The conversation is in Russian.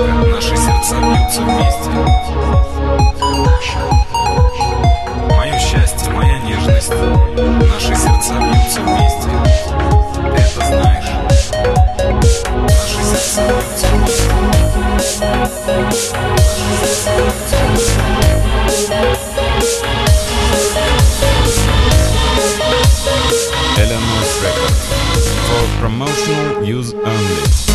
Наши сердца бьются вместе. Мое счастье, моя нежность. Наши сердца бьются вместе. Это знаешь. Наши сердца бьются вместе. Наши сердца бьются вместе Eleanor's record for promotional use only.